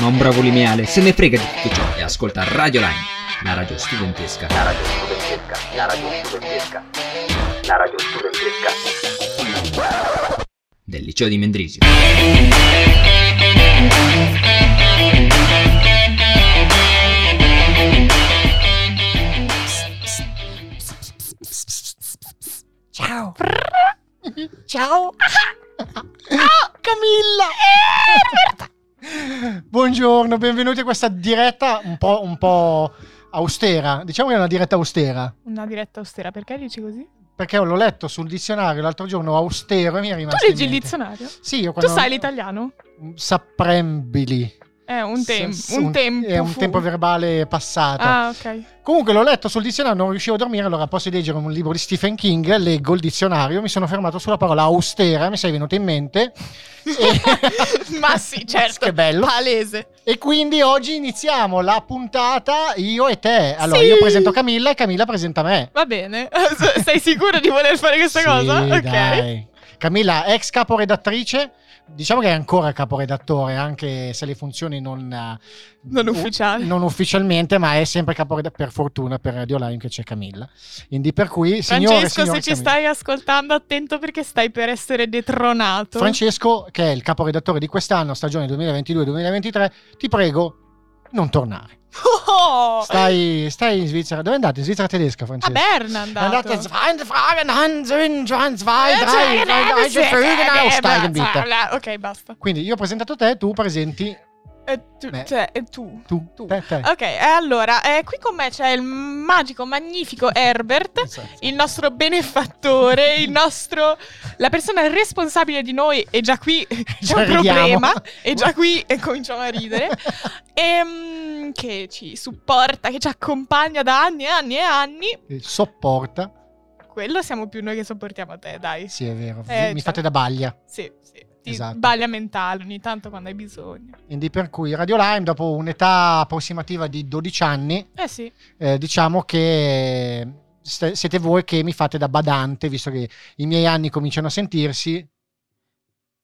Ma un bravo lineale se ne frega di tutto ciò e ascolta Radio Line, la radio studentesca. La radio studentesca, la radio studentesca, la radio studentesca. del liceo di Mendrisio. Ciao. Ciao. Camilla. Buongiorno, benvenuti a questa diretta un po', un po' austera. Diciamo che è una diretta austera. Una diretta austera, perché dici così? Perché l'ho letto sul dizionario l'altro giorno austero e mi è Tu rimasto. leggi in il dizionario? Sì, io Tu quando. sai l'italiano? Saprembili. È un, tem- S- un tempo. È un fu. tempo verbale passato. Ah, ok. Comunque l'ho letto sul dizionario, non riuscivo a dormire, allora posso leggere un libro di Stephen King, leggo il dizionario, mi sono fermato sulla parola austera, mi sei venuto in mente. e... Ma sì, certo. che bello. Palese. E quindi oggi iniziamo la puntata io e te. Allora Sì. io presento Camilla e Camilla presenta me. Va bene. Sei sicuro di voler fare questa Sì, cosa? Ok. dai. Camilla, ex caporedattrice, diciamo che è ancora caporedattore, anche se le funzioni non, eh, Non ufficiali. non ufficialmente, ma è sempre caporedattore, per fortuna per Radio Live che c'è Camilla. Quindi per cui, signore, Francesco, signore, se ci Camilla. stai ascoltando, attento perché stai per essere detronato. Francesco, che è il caporedattore di quest'anno, stagione 2022-2023, ti prego, non tornare. Oh! Stai, stai in Svizzera. Dove andate? In Svizzera tedesca, A Francesco? Berna è andato. Andate zwei Fragen, Hansen, bla. Ok, basta. Quindi io ho presentato te, tu presenti E tu, Beh. cioè, e tu. tu. Tu. Te, te. Ok, e allora, eh, qui con me c'è il magico, magnifico Herbert, Esatto. il nostro benefattore, il nostro... la persona responsabile di noi, e già qui c'è un problema, e già qui eh, cominciamo a ridere, ehm, che ci supporta, che ci accompagna da anni e anni e anni. Eh, Sopporta. Quello siamo più noi che sopportiamo te, dai. Sì, è vero. Eh, Mi cioè. fate da baglia. Sì, sì. Ti Esatto. baglia mentale ogni tanto quando hai bisogno. Quindi per cui Radio Lime, dopo un'età approssimativa di 12 anni, Eh sì. eh, diciamo che st- siete voi che mi fate da badante, visto che i miei anni cominciano a sentirsi.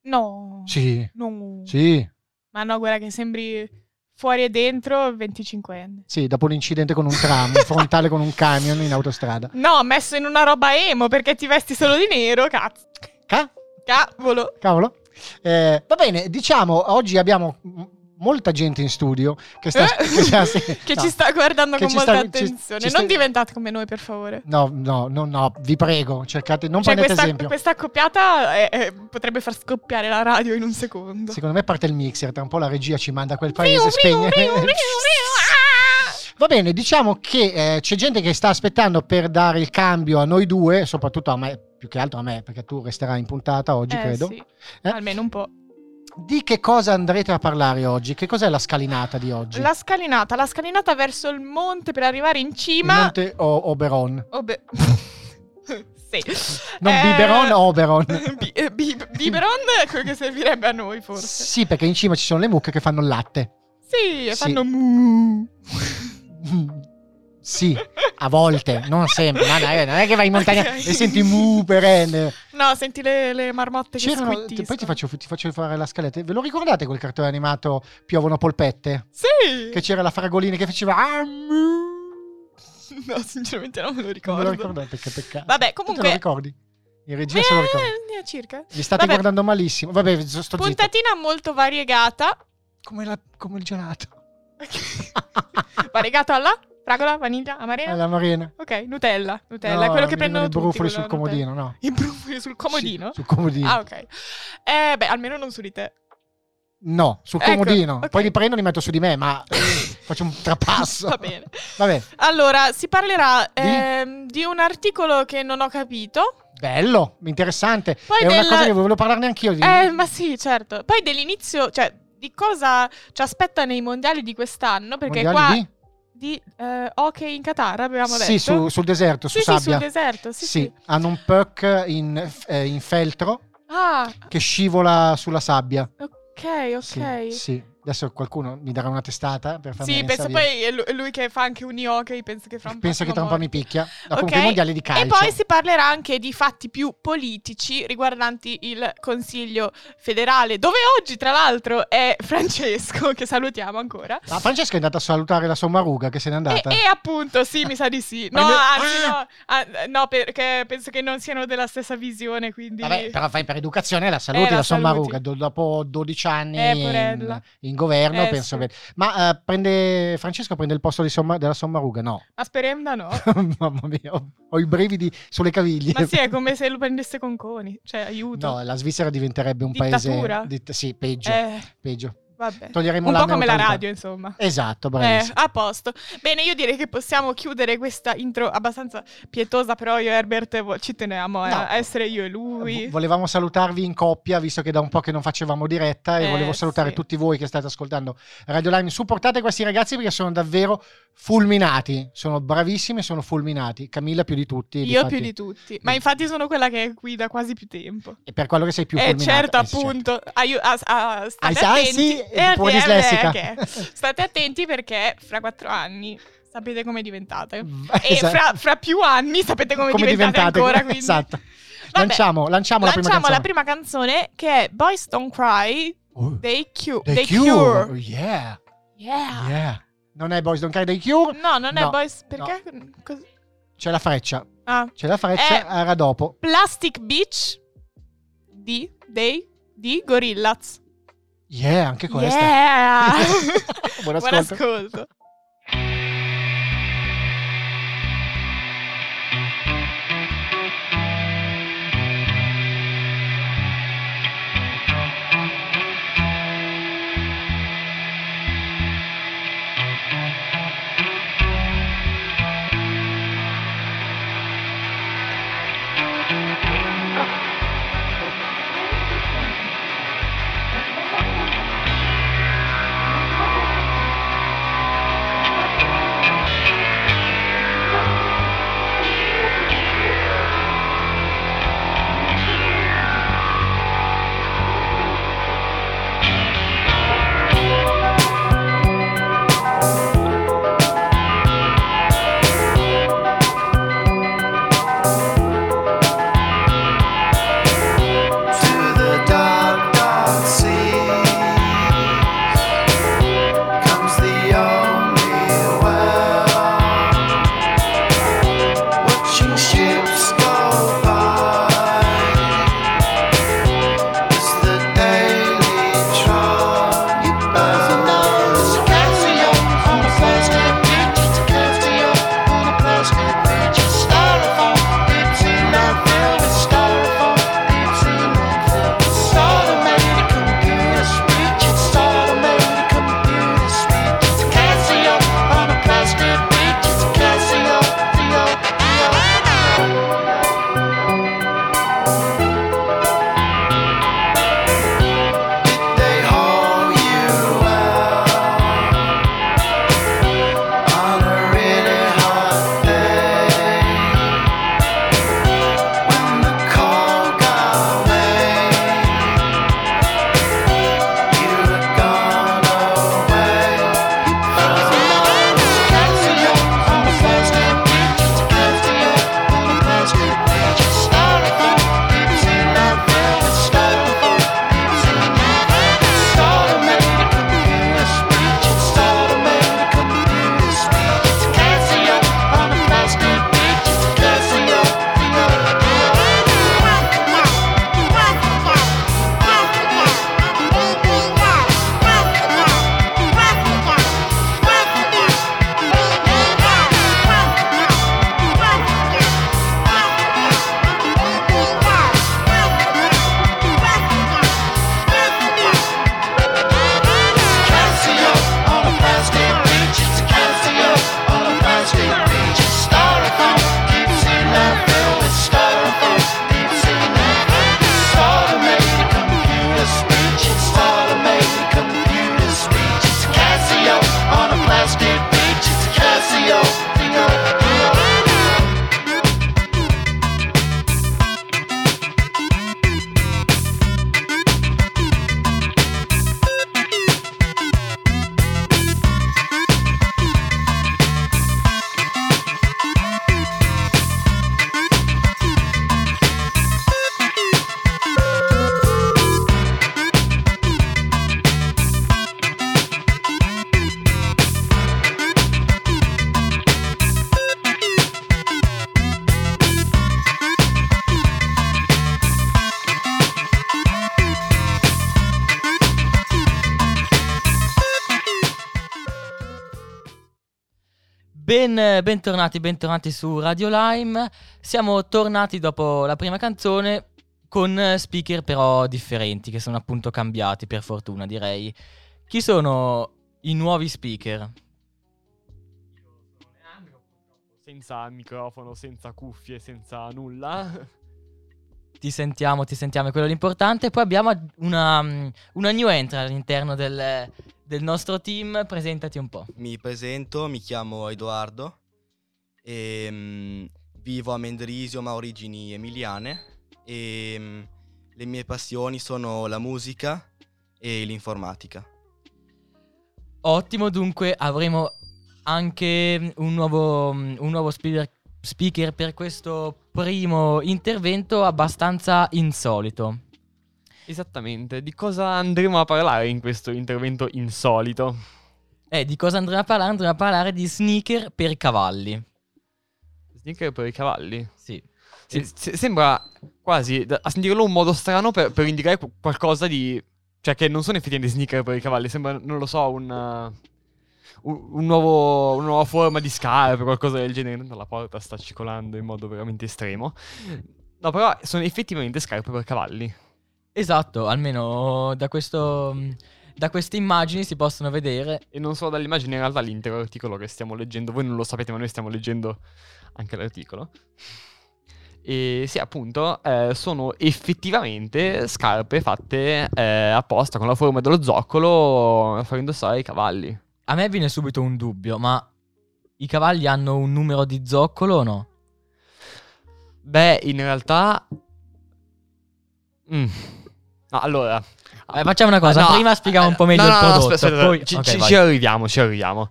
No. Sì, No. sì, Ma no, guarda che sembri fuori e dentro 25enne. sì, dopo l'incidente con un tram, un frontale con un camion in autostrada. No, messo in una roba emo perché ti vesti solo di nero, cazzo. Ca- Cavolo. Cavolo. Eh, va bene, diciamo, oggi abbiamo molta gente in studio che sta... Eh? che sta- sì, Che no. ci sta guardando con ci molta sta- ci- attenzione. ci sta- Non diventate come noi, per favore. No, no, no, no, vi prego, cercate, non Cioè, prendete questa, esempio. questa accoppiata eh, eh, potrebbe far scoppiare la radio in un secondo. Secondo me parte il mixer, tra un po' la regia ci manda a quel paese riu, spegne. riu, riu! Va bene, diciamo che eh, c'è gente che sta aspettando per dare il cambio a noi due, soprattutto a me, più che altro a me, perché tu resterai in puntata oggi, Eh, credo. sì. Eh? Almeno un po'. Di che cosa andrete a parlare oggi? Che cos'è la scalinata di oggi? La scalinata, la scalinata verso il monte per arrivare in Il cima. Monte o- Oberon? Beh. sì. Non Eh, Biberon Oberon? Bi- eh, bi- biberon è quello che servirebbe a noi, forse. Sì, perché in cima ci sono le mucche che fanno il latte. Sì, e Sì. fanno mu. Sì, a volte, non sempre. Ma dai, non è che vai in montagna Ok. e senti mu perenne. No, senti le, le marmotte che C'erano, squittiscono. poi ti faccio, ti faccio fare la scaletta. Ve lo ricordate quel cartone animato Piovono polpette? Sì. Che c'era la fragolina che faceva ah. No, sinceramente non me lo Non ricordo. me lo ricordate, che peccato. Vabbè, Tu te lo comunque... ricordi? In regia se lo ricordi. Eh, circa. Vi state Vabbè. guardando malissimo. Vabbè, sto zitto. Puntatina molto variegata. Come, la- come il gelato. Variegato alla fragola, vaniglia, amarena. Alla Marina. Ok, Nutella. Nutella, No, quello che prendono vengono i tutti. brufoli sul quello Nutella. comodino, no. I brufoli sul comodino? Sì, sul comodino. Ah, ok. Eh, beh, almeno non su di te. No, sul Ecco, comodino. ok. Poi li prendo e li metto su di me, ma eh, faccio un trapasso. Va bene. Vabbè, Allora, si parlerà Di? ehm, di un articolo che non ho capito. bello, interessante. Poi È una della- cosa che volevo parlarne anch'io. Di... Eh, ma sì, certo. Poi dell'inizio, cioè, di cosa ci aspetta nei mondiali di quest'anno, perché Mondiali qua di eh, hockey in Qatar abbiamo detto. Sì, su- sul deserto, Sì, su sì, sabbia. sul deserto, sì, sì. hanno un puck in, eh, in feltro Ah, che scivola sulla sabbia. ok, ok. Sì, sì. Adesso qualcuno mi darà una testata per farmi Sì, penso poi è lu- è lui che fa anche un hockey, penso che fra un po' Penso che tra un po' mi picchia. No, Ok, comunque i mondiali di calcio. E poi si parlerà anche di fatti più politici riguardanti il Consiglio federale, dove oggi, tra l'altro, è Francesco, che salutiamo ancora. Ah, Francesca è andata a salutare la sommaruga che se n'è E, andata. e appunto, sì, mi sa di sì. No, anzi, Ah! no, ah, no, perché penso che non siano della stessa visione, quindi... Vabbè, però fai per educazione la saluti Eh, la la sommaruga saluti. do- dopo 12 anni Eh, in, in governo Eh, penso sì. che- ma eh, prende Francesco prende il posto somma- della sommaruga no Ma speriamo da no. mamma mia ho, ho i brividi sulle caviglie Ma sì, è come se lo prendesse con Coni. Cioè, aiuto. no la Svizzera diventerebbe un Dittatura? paese di- sì peggio Eh, peggio vabbè. toglieremo Un po' come la radio, insomma. esatto Eh, a posto. Bene, io direi che possiamo chiudere questa intro abbastanza pietosa, però io e Herbert ci teniamo a- No. a essere io e lui. Volevamo salutarvi in coppia, visto che da un po' che non facevamo diretta, e Eh, volevo salutare sì. tutti voi che state ascoltando Radio Lime. Supportate questi ragazzi perché sono davvero fulminati. Sono bravissimi sono fulminati. Camilla più di tutti. Io difatti- più di tutti. Ma infatti sono quella che è qui da quasi più tempo. E per quello che sei più Eh, fulminata. certo, Eh, certo. appunto. Aiu- a- a- state Ah, sì, Eh, un po' dislessica. che- State attenti perché fra quattro anni sapete come diventate. V- E esatto. fra, fra più anni sapete come, Come diventate, diventate ancora. Quindi... Esatto. Vabbè, Lanciamo, lanciamo, la prima Lanciamo canzone. la prima canzone che è Boys Don't Cry Oh, dei, Cu- The Cure. Cure. Oh, yeah, Yeah. yeah. Non è Boys Don't Cry dei Cure. No, non è No, Boys perché? Cos- C'è la freccia. Ah, C'è la freccia, era dopo. Plastic Beach di dei di Gorillaz. Yeah, anche questa. Yeah. Buon Buon ascolto. Bentornati, bentornati su Radio Lime. Siamo tornati dopo la prima canzone con speaker però differenti, che sono appunto cambiati per fortuna direi. Chi sono i nuovi speaker? Senza microfono, senza cuffie, senza nulla. Ti sentiamo, ti sentiamo, è quello l'importante. Poi abbiamo una, una new entry all'interno del, del nostro team. Presentati un po'. Mi presento, mi chiamo Edoardo e mm, vivo a Mendrisio ma ho origini emiliane e mm, le mie passioni sono la musica e l'informatica. Ottimo, dunque avremo anche un nuovo, un nuovo speaker, speaker per questo primo intervento abbastanza insolito. Esattamente, di cosa andremo a parlare in questo intervento insolito? Eh, di cosa andremo a parlare? Andremo a parlare di sneaker per cavalli. Sneaker per i cavalli? Sì. Se- se- sembra quasi, a sentirlo un modo strano per, per indicare qu- qualcosa di... Cioè che non sono effettivamente sneaker per i cavalli, sembra, non lo so, un... un, un nuovo, una nuova forma di scarpe, qualcosa del genere. La porta sta cicolando in modo veramente estremo. No, però sono effettivamente scarpe per cavalli. Esatto, almeno da questo... Da queste immagini si possono vedere. E non solo dall'immagine, in realtà l'intero articolo che stiamo leggendo, voi non lo sapete, ma noi stiamo leggendo anche l'articolo. E sì, appunto, eh, sono effettivamente scarpe fatte eh, apposta con la forma dello zoccolo a far indossare i cavalli. A me viene subito un dubbio, ma i cavalli hanno un numero di zoccolo o no? Beh, in realtà... Mm. No, allora... Eh, facciamo una cosa, Ah, no, prima spieghiamo eh, un po' meglio no, il prodotto. aspetta, poi... ci, ok, ci- ci arriviamo, ci arriviamo.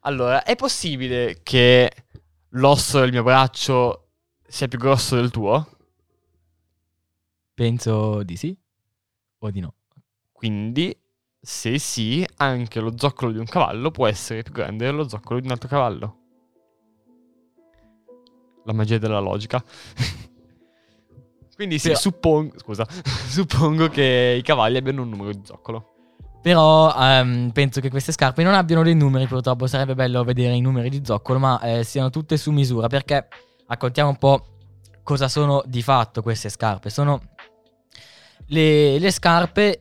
Allora, è possibile che l'osso del mio braccio sia più grosso del tuo? Penso di sì o di no. Quindi, se sì, anche lo zoccolo di un cavallo può essere più grande dello zoccolo di un altro cavallo. La magia della logica. Quindi sì, Però- suppongo, scusa, suppongo che i cavalli abbiano un numero di zoccolo. Però ehm, penso che queste scarpe non abbiano dei numeri, purtroppo sarebbe bello vedere i numeri di zoccolo, ma eh, siano tutte su misura, perché raccontiamo un po' cosa sono di fatto queste scarpe. Sono le, le scarpe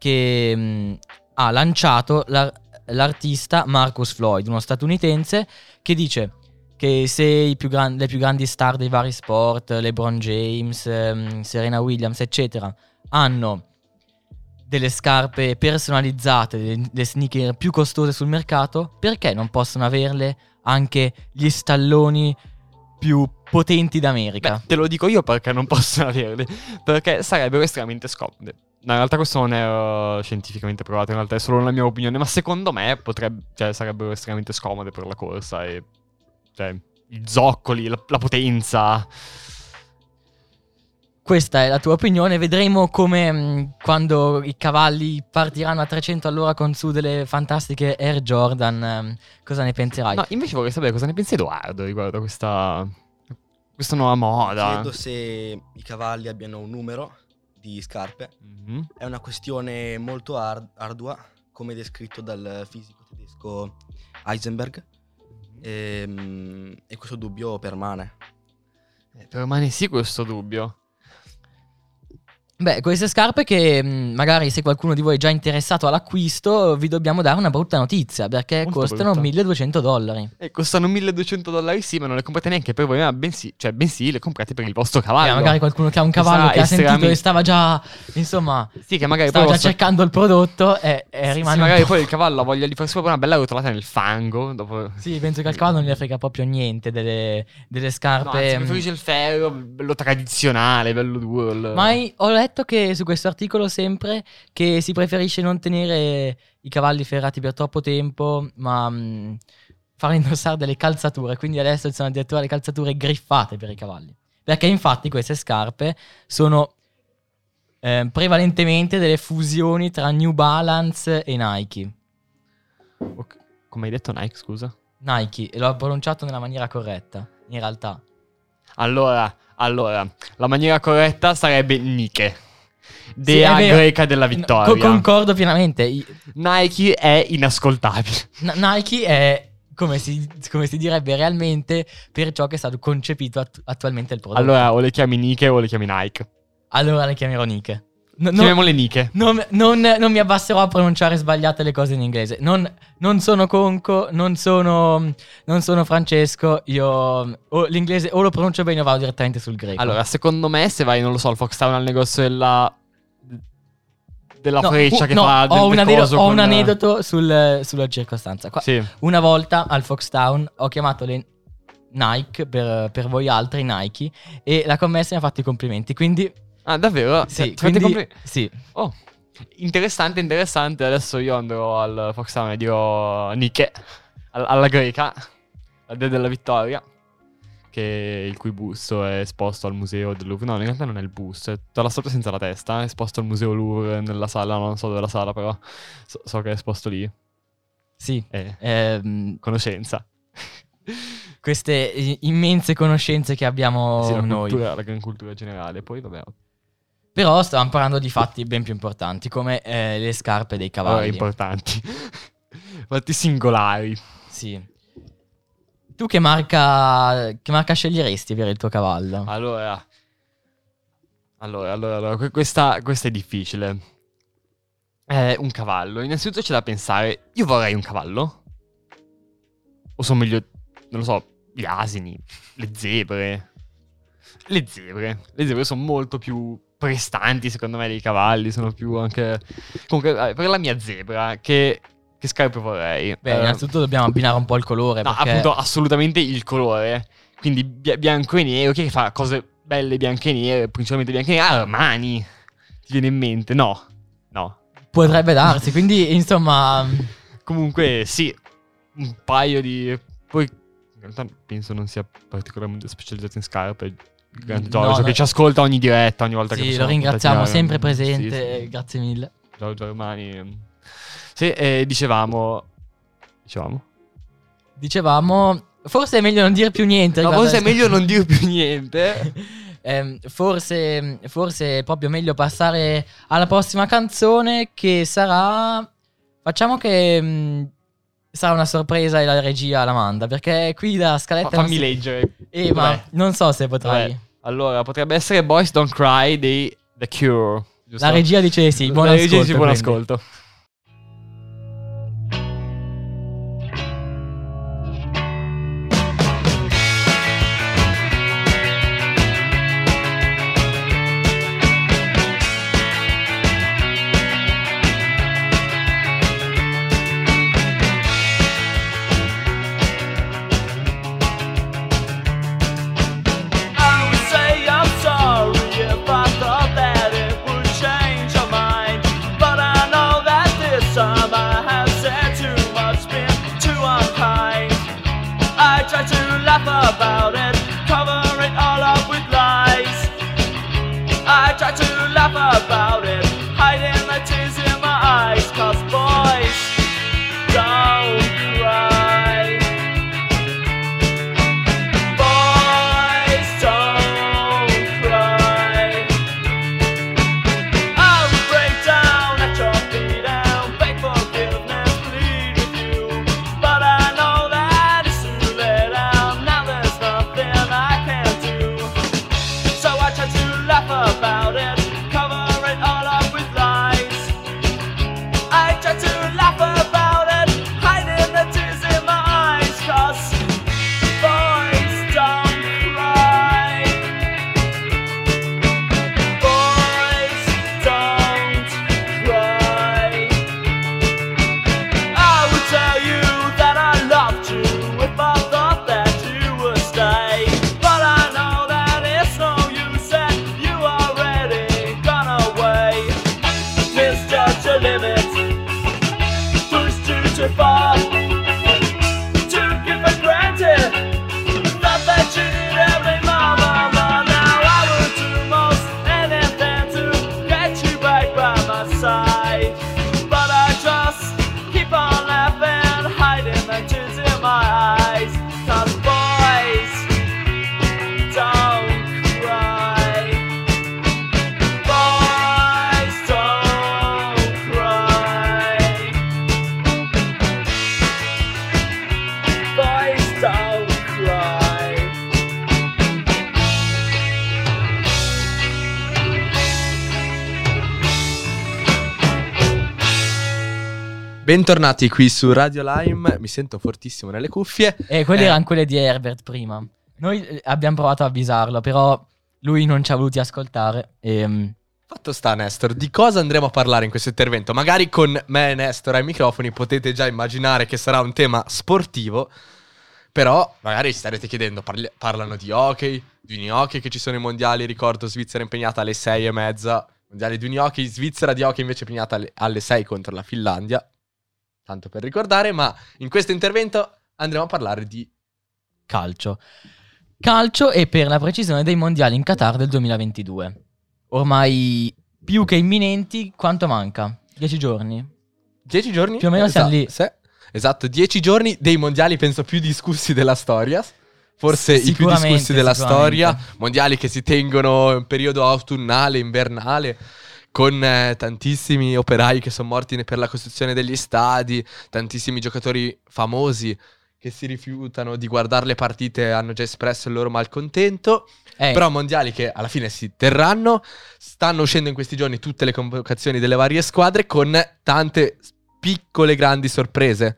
che mh, ha lanciato l'ar- l'artista Marcus Floyd, uno statunitense, che dice che se più gran- le più grandi star dei vari sport, LeBron James, ehm, Serena Williams, eccetera, hanno delle scarpe personalizzate, delle sneaker più costose sul mercato, perché non possono averle anche gli stalloni più potenti d'America? Beh, te lo dico io perché non possono averle. Perché sarebbero estremamente scomode. No, in realtà questo non è uh, scientificamente provato, in realtà è solo la mia opinione, ma secondo me potrebbe, cioè, sarebbero estremamente scomode per la corsa e cioè, i zoccoli, la, la potenza. Questa è la tua opinione, vedremo come mh, quando i cavalli partiranno a 300 all'ora con su delle fantastiche Air Jordan, ehm, cosa ne penserai? No, invece vorrei sapere cosa ne pensi Edoardo riguardo a questa questa nuova moda. Chiedo se i cavalli abbiano un numero di scarpe. Mhm. È una questione molto ard- ardua, come descritto dal fisico tedesco Heisenberg, ehm, e questo dubbio permane. Eh, Permane sì questo dubbio. Beh, queste scarpe che mh, magari se qualcuno di voi è già interessato all'acquisto, vi dobbiamo dare una brutta notizia, perché Molto costano brutta. 1200 dollari. E costano 1200 dollari sì, ma non le comprate neanche per voi, ma bensì, cioè, bensì le comprate per il vostro Eh, cavallo. magari qualcuno che ha un cavallo Sarà che ha sentito e stava già, insomma, Sì, che magari stava già vostro- cercando il prodotto e, e rimane sì, magari po'- poi il cavallo ha voglia di farsi proprio una bella rotolata nel fango. Dopo... Sì, penso che al cavallo non gli frega proprio niente delle, delle No, scarpe. anzi, mh, preferisce il ferro, bello tradizionale, bello duro. il- Ma ho letto che su questo articolo sempre che si preferisce non tenere i cavalli ferrati per troppo tempo, ma mh, far indossare delle calzature. Quindi adesso ci sono addirittura le calzature griffate per i cavalli. Perché infatti queste scarpe sono eh, prevalentemente delle fusioni tra New Balance e Nike. Ok, Come hai detto Nike, scusa? Nike, e l'ho pronunciato nella maniera corretta, in realtà. Allora, allora, la maniera corretta sarebbe Nike. Sì, Dea vero. greca della Co- vittoria. concordo pienamente. Nike è inascoltabile. N- Nike è come si, come si direbbe realmente per ciò che è stato concepito att- attualmente il prodotto. Allora, o le chiami Nike o le chiami Nike. Allora le chiamerò Nike. No- no- Chiamiamole Nike. non, non- non mi abbasserò a pronunciare sbagliate le cose in inglese. Non, non sono Conco, non sono, non sono Francesco. Io o l'inglese o lo pronuncio bene o vado direttamente sul greco. Allora, secondo me, se vai, non lo so, al Foxtown al negozio della. della No, freccia uh, che no, fa. Ho, un del aneddo- coso ho con- un aneddoto sul- sulla circostanza. Qua- Sì. Una volta al Foxtown ho chiamato le Nike per, per voi altri Nike e la commessa mi ha fatto i complimenti. Quindi, Ah, davvero? sì, fate quindi- sì. Oh, interessante, interessante. Adesso io andrò al Foxtown e dirò Nike al- alla greca, la dea della vittoria. Che il cui busto è esposto al museo del Louvre. No, in realtà non è il busto, è tutta la statua senza la testa. È esposto al museo Louvre nella sala. Non so dove la sala, però so, so che è esposto lì. Sì. È Ehm, conoscenza. queste immense conoscenze che abbiamo Sì, la, noi. cultura, la gran cultura generale. Poi, vabbè, Però stavamo parlando di fatti ben più importanti, come eh, le scarpe dei cavalli. importanti. Fatti singolari. sì. Tu che marca, che marca sceglieresti per il tuo cavallo? Allora, allora, allora, allora, que- questa, questa è difficile. Eh, un cavallo. Innanzitutto c'è da pensare, io vorrei un cavallo? O sono meglio, non lo so, gli asini, le zebre. Le zebre. Le zebre sono molto più prestanti, secondo me, dei cavalli. Sono più anche... Comunque, eh, per la mia zebra, che, che scarpe vorrei? Beh, Eh, innanzitutto dobbiamo abbinare un po' il colore. No, perché... appunto, assolutamente il colore. Quindi bia- bianco e nero. Che fa cose belle bianche e nere? Principalmente bianche e nere. Armani. Ti viene in mente? No. No. Potrebbe darsi, quindi insomma... Comunque, sì. Un paio di. Poi. In realtà penso non sia particolarmente specializzato in scarpe. Il grande No, Giorgio no. che ci ascolta ogni diretta, ogni volta che Sì, lo ringraziamo, sempre presente, Sì, sì. grazie mille. Giorgio Armani. Sì, e dicevamo. Dicevamo. Dicevamo, forse è meglio non dire più niente. Riguardo forse è meglio non dire più niente. Ehm, forse, forse è proprio meglio passare alla prossima canzone che sarà... Facciamo che mm, sarà una sorpresa e la regia la manda, perché qui la scaletta... Fa- fammi si- leggere. Eh, ma non so se potrai. Vabbè, Allora, potrebbe essere Boys Don't Cry dei The Cure. giusto? La regia dice sì, buon La regia ascolto. dice buon quindi. ascolto. Bentornati qui su Radio Lime, mi sento fortissimo nelle cuffie. E quelle Eh. erano quelle di Herbert prima. Noi eh, abbiamo provato a avvisarlo, però lui non ci ha voluti ascoltare. E, Fatto sta Nestor, di cosa andremo a parlare in questo intervento? Magari con me e Nestor ai microfoni potete già immaginare che sarà un tema sportivo, però magari ci starete chiedendo, parli- parlano di hockey, di gnocchi che ci sono i mondiali, ricordo Svizzera impegnata alle sei e mezza, mondiali di gnocchi, Svizzera di hockey invece impegnata alle, alle 6 contro la Finlandia, tanto per ricordare, ma in questo intervento andremo a parlare di calcio. Calcio e per la precisione dei mondiali in Qatar del 2022. Ormai più che imminenti, quanto manca? Dieci giorni? 10 giorni? Più o meno siamo lì. se- esatto, 10 giorni dei mondiali penso più discussi della storia. Forse i più discussi della storia. Mondiali che si tengono in periodo autunnale, invernale. Con eh, tantissimi operai che sono morti per la costruzione degli stadi, tantissimi giocatori famosi che si rifiutano di guardare le partite hanno già espresso il loro malcontento. Eh, Però mondiali che alla fine si terranno. Stanno uscendo in questi giorni tutte le convocazioni delle varie squadre con tante piccole grandi sorprese.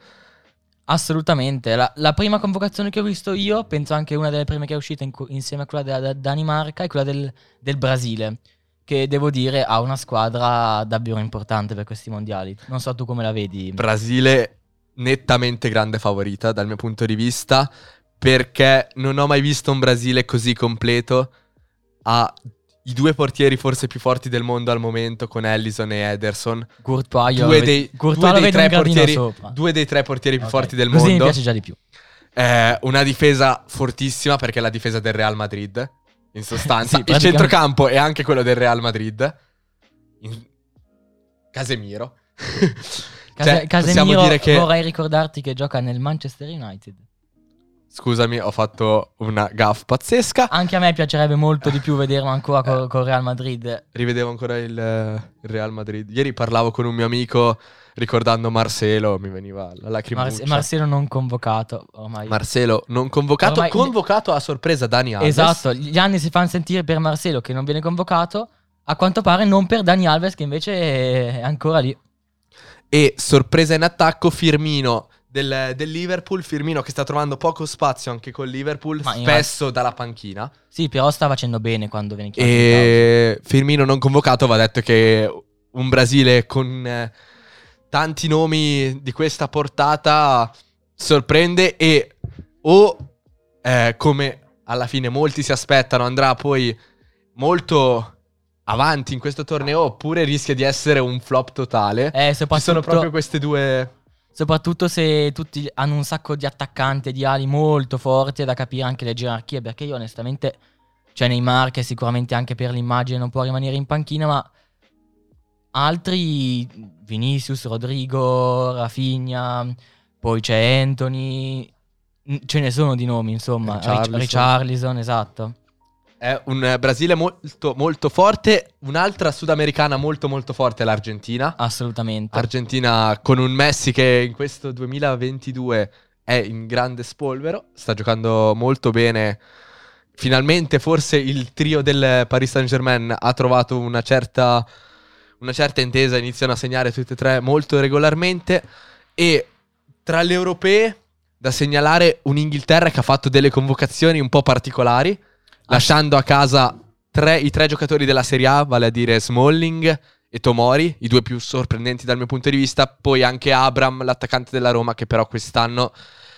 Assolutamente. La, la prima convocazione che ho visto io, penso anche una delle prime che è uscita in insieme a quella della da- Danimarca, è quella del, del Brasile. Che devo dire ha una squadra davvero importante per questi mondiali. Non so tu come la vedi. Brasile nettamente grande favorita dal mio punto di vista perché non ho mai visto un Brasile così completo. Ha i due portieri forse più forti del mondo al momento con Ellison e Ederson. Courtois, Due dei, Courtois due dei tre portieri, due dei tre portieri più Ok. forti del Così mondo. mi piace già di più. Eh, una difesa fortissima perché è la difesa del Real Madrid. In sostanza, Sì, il centrocampo è anche quello del Real Madrid. In- Casemiro. Case- Cioè, Casemiro, che. vorrei ricordarti che gioca nel Manchester United. Scusami, ho fatto una gaff pazzesca. Anche a me piacerebbe molto di più vederlo ancora co- con Real Madrid. Rivedevo ancora il, il Real Madrid. Ieri parlavo con un mio amico ricordando Marcelo. Mi veniva la lacrimuccia. Mars- Marcelo non convocato ormai. Marcelo non convocato, Ormai- convocato a sorpresa Dani Alves. Esatto, gli anni si fanno sentire per Marcelo che non viene convocato. A quanto pare non per Dani Alves che invece è ancora lì. E sorpresa in attacco Firmino del, del Liverpool. Firmino che sta trovando poco spazio anche con Liverpool, Ma spesso dalla panchina. Sì, però sta facendo bene quando viene chiamato. E Firmino non convocato va detto che un Brasile con eh, tanti nomi di questa portata sorprende e o eh, come alla fine molti si aspettano andrà poi molto avanti in questo torneo oppure rischia di essere un flop totale. Eh, Ci sono soprattutto, proprio queste due soprattutto se tutti hanno un sacco di attaccanti e di ali molto forti, è da capire anche le gerarchie. Perché io onestamente, cioè Neymar che sicuramente anche per l'immagine non può rimanere in panchina, ma altri, Vinicius, Rodrigo, Rafinha, poi c'è Anthony, ce ne sono di nomi insomma, Rich- Richarlison. Richarlison, esatto. È un Brasile molto, molto forte, un'altra sudamericana molto molto forte è l'Argentina. Assolutamente. Argentina con un Messi che in questo 2022 è in grande spolvero, sta giocando molto bene. Finalmente forse il trio del Paris Saint-Germain ha trovato una certa, una certa intesa, iniziano a segnare tutte e tre molto regolarmente e tra le europee da segnalare un'Inghilterra che ha fatto delle convocazioni un po' particolari, lasciando a casa tre- i tre giocatori della Serie A, vale a dire Smalling e Tomori, i due più sorprendenti dal mio punto di vista, poi anche Abram, l'attaccante della Roma, che però quest'anno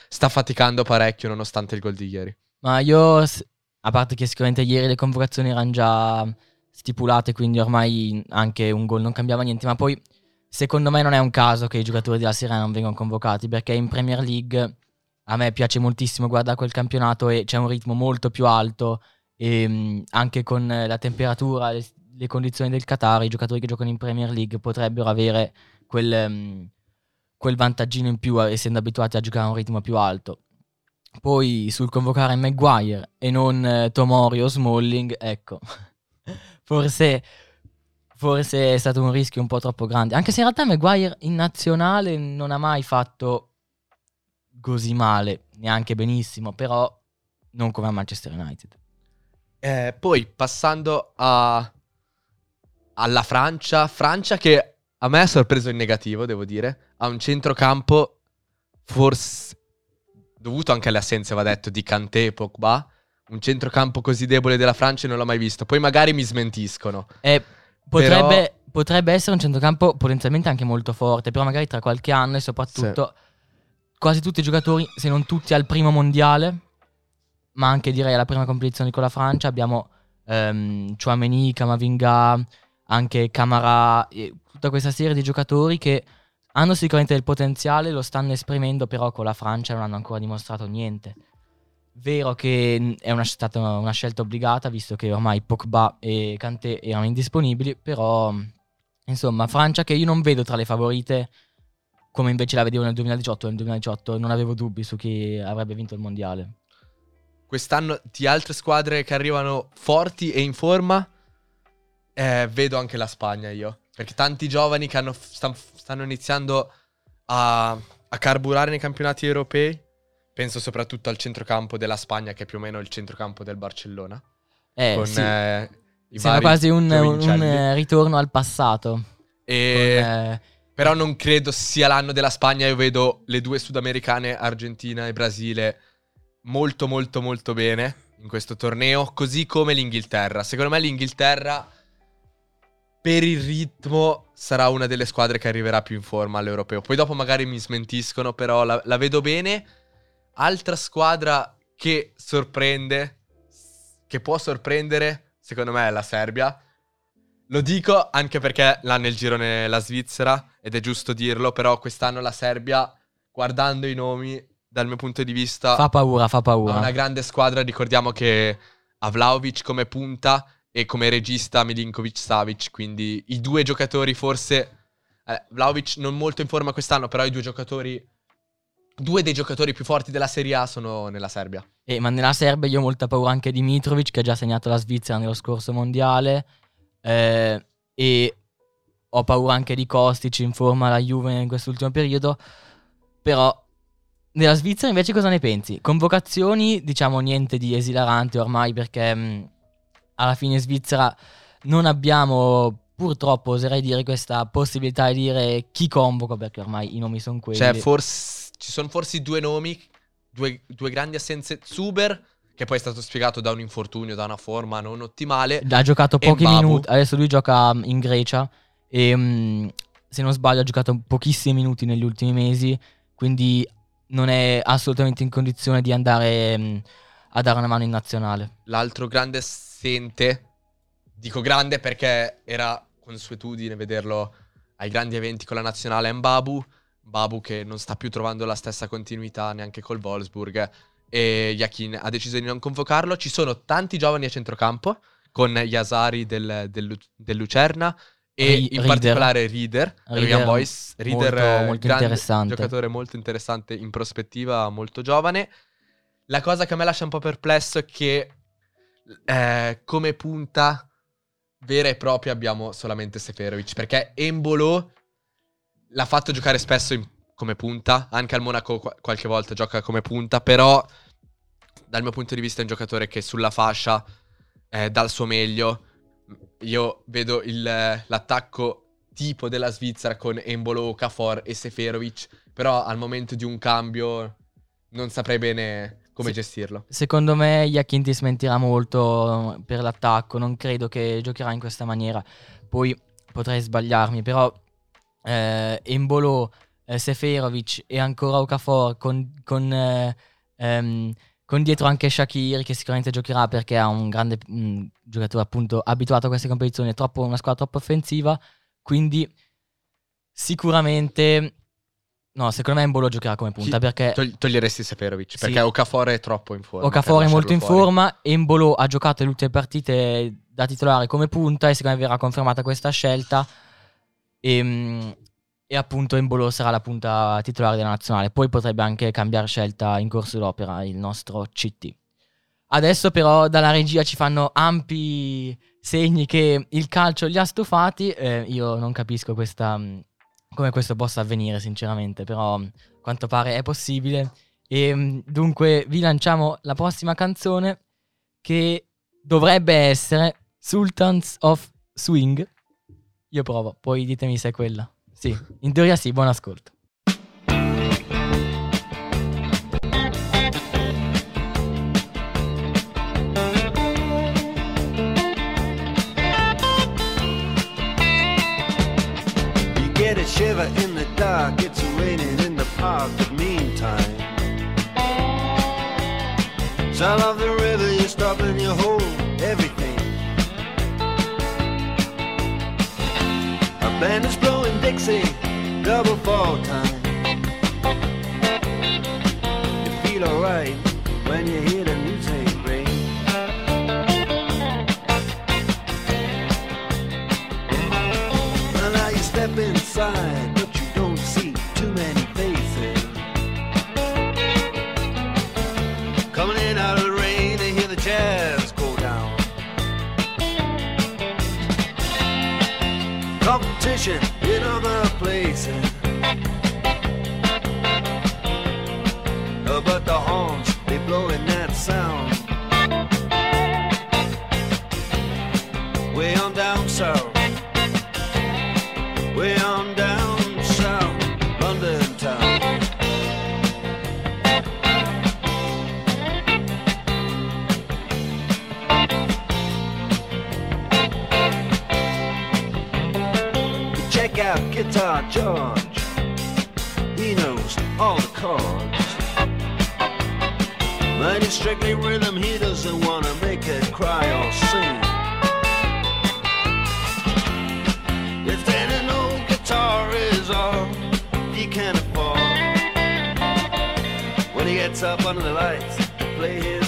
sta faticando parecchio nonostante il gol di ieri. Ma io, a parte che sicuramente ieri le convocazioni erano già stipulate, quindi ormai anche un gol non cambiava niente, ma poi secondo me non è un caso che i giocatori della Serie A non vengano convocati, perché in Premier League a me piace moltissimo guardare quel campionato e c'è un ritmo molto più alto e mh, anche con la temperatura, le, le condizioni del Qatar, i giocatori che giocano in Premier League potrebbero avere quel, mh, quel vantaggino in più essendo abituati a giocare a un ritmo più alto. Poi sul convocare Maguire e non eh, Tomori o Smalling, ecco, forse, forse è stato un rischio un po' troppo grande. Anche se in realtà Maguire in nazionale non ha mai fatto così male, neanche benissimo, però non come a Manchester United. Eh, poi passando a- alla Francia, Francia che a me ha sorpreso in negativo, devo dire. Ha un centrocampo forse dovuto anche alle assenze, va detto, di Kanté e Pogba. Un centrocampo così debole della Francia non l'ho mai visto. Poi magari mi smentiscono. Eh, potrebbe, potrebbe essere un centrocampo potenzialmente anche molto forte, però magari tra qualche anno e soprattutto quasi tutti i giocatori, se non tutti al primo mondiale, ma anche direi alla prima competizione con la Francia, abbiamo ehm, Chouameni, Camavinga, anche Camara, tutta questa serie di giocatori che hanno sicuramente del potenziale, lo stanno esprimendo, però con la Francia non hanno ancora dimostrato niente. Vero che mh, è una, stata una scelta obbligata, visto che ormai Pogba e Kanté erano indisponibili, però mh, insomma, Francia che io non vedo tra le favorite, come invece la vedevo nel 2018. Nel 2018 non avevo dubbi su chi avrebbe vinto il mondiale. Quest'anno di altre squadre che arrivano forti e in forma, eh, vedo anche la Spagna io. Perché tanti giovani che hanno- stan- stanno iniziando a, a carburare nei campionati europei. Penso soprattutto al centrocampo della Spagna, che è più o meno il centrocampo del Barcellona. Eh, con sì. eh, Sembra quasi un, un- ritorno al passato. E- Con, eh, Però non credo sia l'anno della Spagna. Io vedo le due sudamericane, Argentina e Brasile, molto molto molto bene in questo torneo, così come l'Inghilterra. Secondo me l'Inghilterra, per il ritmo, sarà una delle squadre che arriverà più in forma all'europeo. Poi dopo magari mi smentiscono, però la, la vedo bene. Altra squadra che sorprende, che può sorprendere, secondo me è la Serbia. Lo dico anche perché l'ha nel girone la Svizzera ed è giusto dirlo, però quest'anno la Serbia, guardando i nomi, dal mio punto di vista, fa paura, fa ha paura. una grande squadra. Ricordiamo che ha Vlaovic come punta e come regista Milinkovic Savic, quindi i due giocatori forse... eh, Vlaovic non molto in forma quest'anno, però i due giocatori... Due dei giocatori più forti della Serie A sono nella Serbia. Eh, ma nella Serbia io ho molta paura anche di Mitrovic che ha già segnato la Svizzera nello scorso mondiale eh, e ho paura anche di Kostic in forma alla Juve in quest'ultimo periodo però nella Svizzera invece cosa ne pensi? Convocazioni diciamo niente di esilarante ormai perché mh, alla fine in Svizzera non abbiamo purtroppo oserei dire questa possibilità di dire chi convoco perché ormai i nomi sono quelli Cioè, forse ci sono forse due nomi, due, due grandi assenze. Zuber, che poi è stato spiegato da un infortunio, da una forma non ottimale. Ha giocato pochi Mbabu. minuti. Adesso lui gioca mm, in Grecia. E mm, se non sbaglio, ha giocato pochissimi minuti negli ultimi mesi. Quindi non è assolutamente in condizione di andare mm, a dare una mano in nazionale. L'altro grande assente, dico grande perché era consuetudine vederlo ai grandi eventi con la nazionale, Mbabu. Mbabu che non sta più trovando la stessa continuità neanche col Wolfsburg. E Yakin ha deciso di non convocarlo. Ci sono tanti giovani a centrocampo, con Yasari del, del- del Lucerna e Ri- in Rieder. particolare Reader, Young Boys. Reader molto- è molto grande interessante. giocatore molto interessante in prospettiva, molto giovane. La cosa che a me lascia un po' perplesso è che eh, come punta vera e propria abbiamo solamente Seferovic, perché Embolo l'ha fatto giocare spesso in- come punta, anche al Monaco qua- qualche volta gioca come punta, però dal mio punto di vista è un giocatore che sulla fascia eh, dà il suo meglio. Io vedo il- l'attacco tipo della Svizzera con Embolo, Okafor e Seferovic, però al momento di un cambio non saprei bene come Sì. gestirlo. Secondo me Yakin ti smentirà molto per l'attacco. Non credo che giocherà in questa maniera. Poi potrei sbagliarmi, però eh, Embolo, eh, Seferovic e ancora Okafor con, con, eh, ehm, con dietro anche Shakir che sicuramente giocherà perché ha un grande mm, giocatore appunto abituato a queste competizioni, è troppo, una squadra troppo offensiva, quindi sicuramente no, secondo me Embolo giocherà come punta Chi- perché Togli- toglieresti Seferovic Sì. perché Okafor è troppo in forma. Okafor è molto in fuori. forma, Embolo ha giocato le ultime partite da titolare come punta e secondo me verrà confermata questa scelta e, mm, e appunto Embolo sarà la punta titolare della nazionale. Poi potrebbe anche cambiare scelta in corso d'opera il nostro CT. Adesso però dalla regia ci fanno ampi segni che il calcio li ha stufati. Eh, io non capisco questa, mm, come questo possa avvenire sinceramente, però a quanto pare è possibile. E mm, dunque vi lanciamo la prossima canzone che dovrebbe essere Sultans of Swing. Io provo, poi ditemi se è quella. Sì, in teoria sì, buon ascolto. shiver in the dark, it's raining in the park, but meantime. Sound of the river, you everything. A band is blowing sing double fall time. You feel alright when you hear the music ring. Well, now you step inside. place guitar George. He knows all the chords. But it's strictly rhythm, he doesn't wanna make it cry or sing. If then old guitar is all he can afford, when he gets up under the lights to play his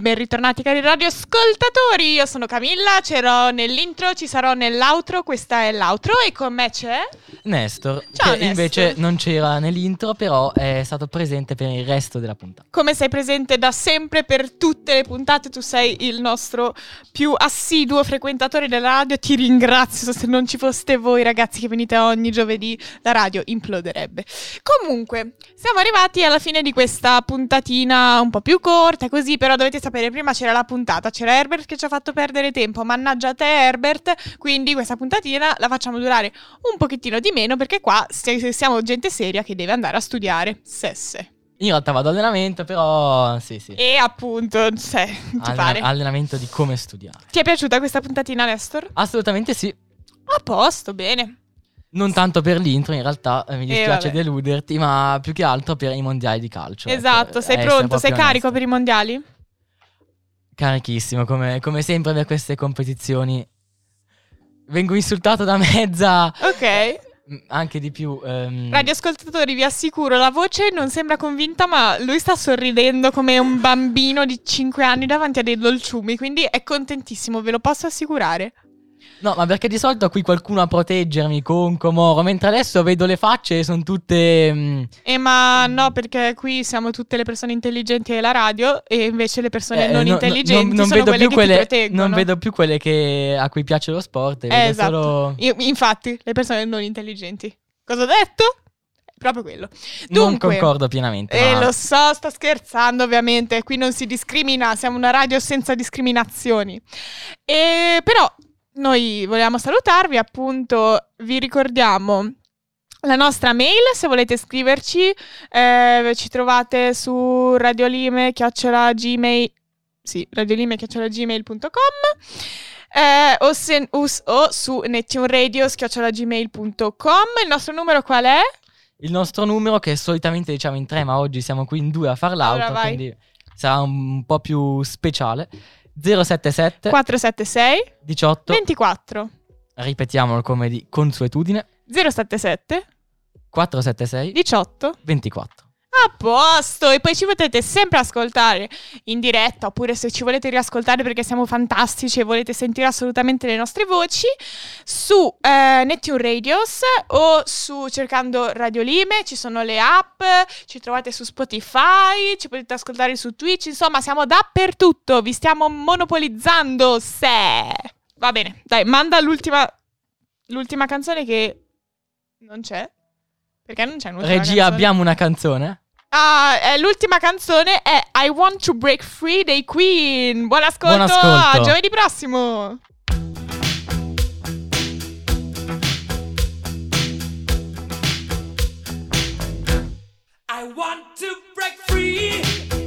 ben ritornati cari radioascoltatori, io sono Camilla, c'ero nell'intro, ci sarò nell'outro, questa è l'outro e con me c'è... Nestor, Ciao, che Nestor. invece non c'era nell'intro, però è stato presente per il resto della puntata. Come sei presente da sempre per tutte le puntate, tu sei il nostro più assiduo frequentatore della radio, ti ringrazio, se non ci foste voi ragazzi che venite ogni giovedì, la radio imploderebbe. Comunque, siamo arrivati alla fine di questa puntatina un po' più corta, così, però dovete sapere, prima c'era la puntata, c'era Herbert che ci ha fatto perdere tempo, mannaggia te Herbert, quindi questa puntatina la facciamo durare un pochettino di meno perché qua siamo gente seria che deve andare a studiare sesse. In realtà vado allenamento, però sì, sì. E appunto, se ti Allena- pare. allenamento di come studiare. Ti è piaciuta questa puntatina, Nestor? Assolutamente sì. A posto, bene. Non tanto per l'intro, in realtà eh, mi dispiace vabbè. deluderti, ma più che altro per i mondiali di calcio. ecco, esatto, sei essere pronto? Sei proprio carico onesto. per i mondiali? Carichissimo, come, come sempre per queste competizioni. Vengo insultato da mezza, Ok. mm, anche di più. ehm, Radioascoltatori, vi assicuro, la voce non sembra convinta, ma lui sta sorridendo come un bambino di 5 anni davanti a dei dolciumi, quindi è contentissimo, ve lo posso assicurare. No, ma perché di solito qui qualcuno a proteggermi con Comoro, mentre adesso vedo le facce e sono tutte... mm, E ma no, perché qui siamo tutte le persone intelligenti della radio e invece le persone eh, non no- intelligenti non, non sono vedo quelle più che quelle, proteggono. non vedo più quelle che- a cui piace lo sport. Eh, esatto. solo- Io- infatti, le persone non intelligenti. Cosa ho detto? Proprio quello. Non Dunque, concordo pienamente. Eh, ma- lo so, sto scherzando ovviamente, qui non si discrimina, siamo una radio senza discriminazioni. E, però noi vogliamo salutarvi, appunto, vi ricordiamo la nostra mail, se volete scriverci, eh, ci trovate su radiolime, chiocciola gmail, sì, radiolime, chiocciola gmail.com. Eh, o, se- us- o su nettuneradio gmail.com il nostro numero qual è? Il nostro numero, che solitamente diciamo in tre, ma oggi siamo qui in due a far l'auto, Allora, quindi sarà un po' più speciale. 077 476 18, 24 ripetiamolo come di consuetudine, 077 476 18 24. A posto! E poi ci potete sempre ascoltare in diretta oppure se ci volete riascoltare perché siamo fantastici e volete sentire assolutamente le nostre voci su eh, Neptune Radios o su cercando Radio Lime. Ci sono le app ci trovate su Spotify ci potete ascoltare su Twitch. Insomma siamo dappertutto vi stiamo monopolizzando se. Va bene dai manda l'ultima l'ultima canzone che non c'è perché non c'è un'ultima Regia, canzone? abbiamo una canzone? Ah, eh, l'ultima canzone è I Want to Break Free dei Queen. Buon ascolto, Buon ascolto. a giovedì prossimo. I want to break free.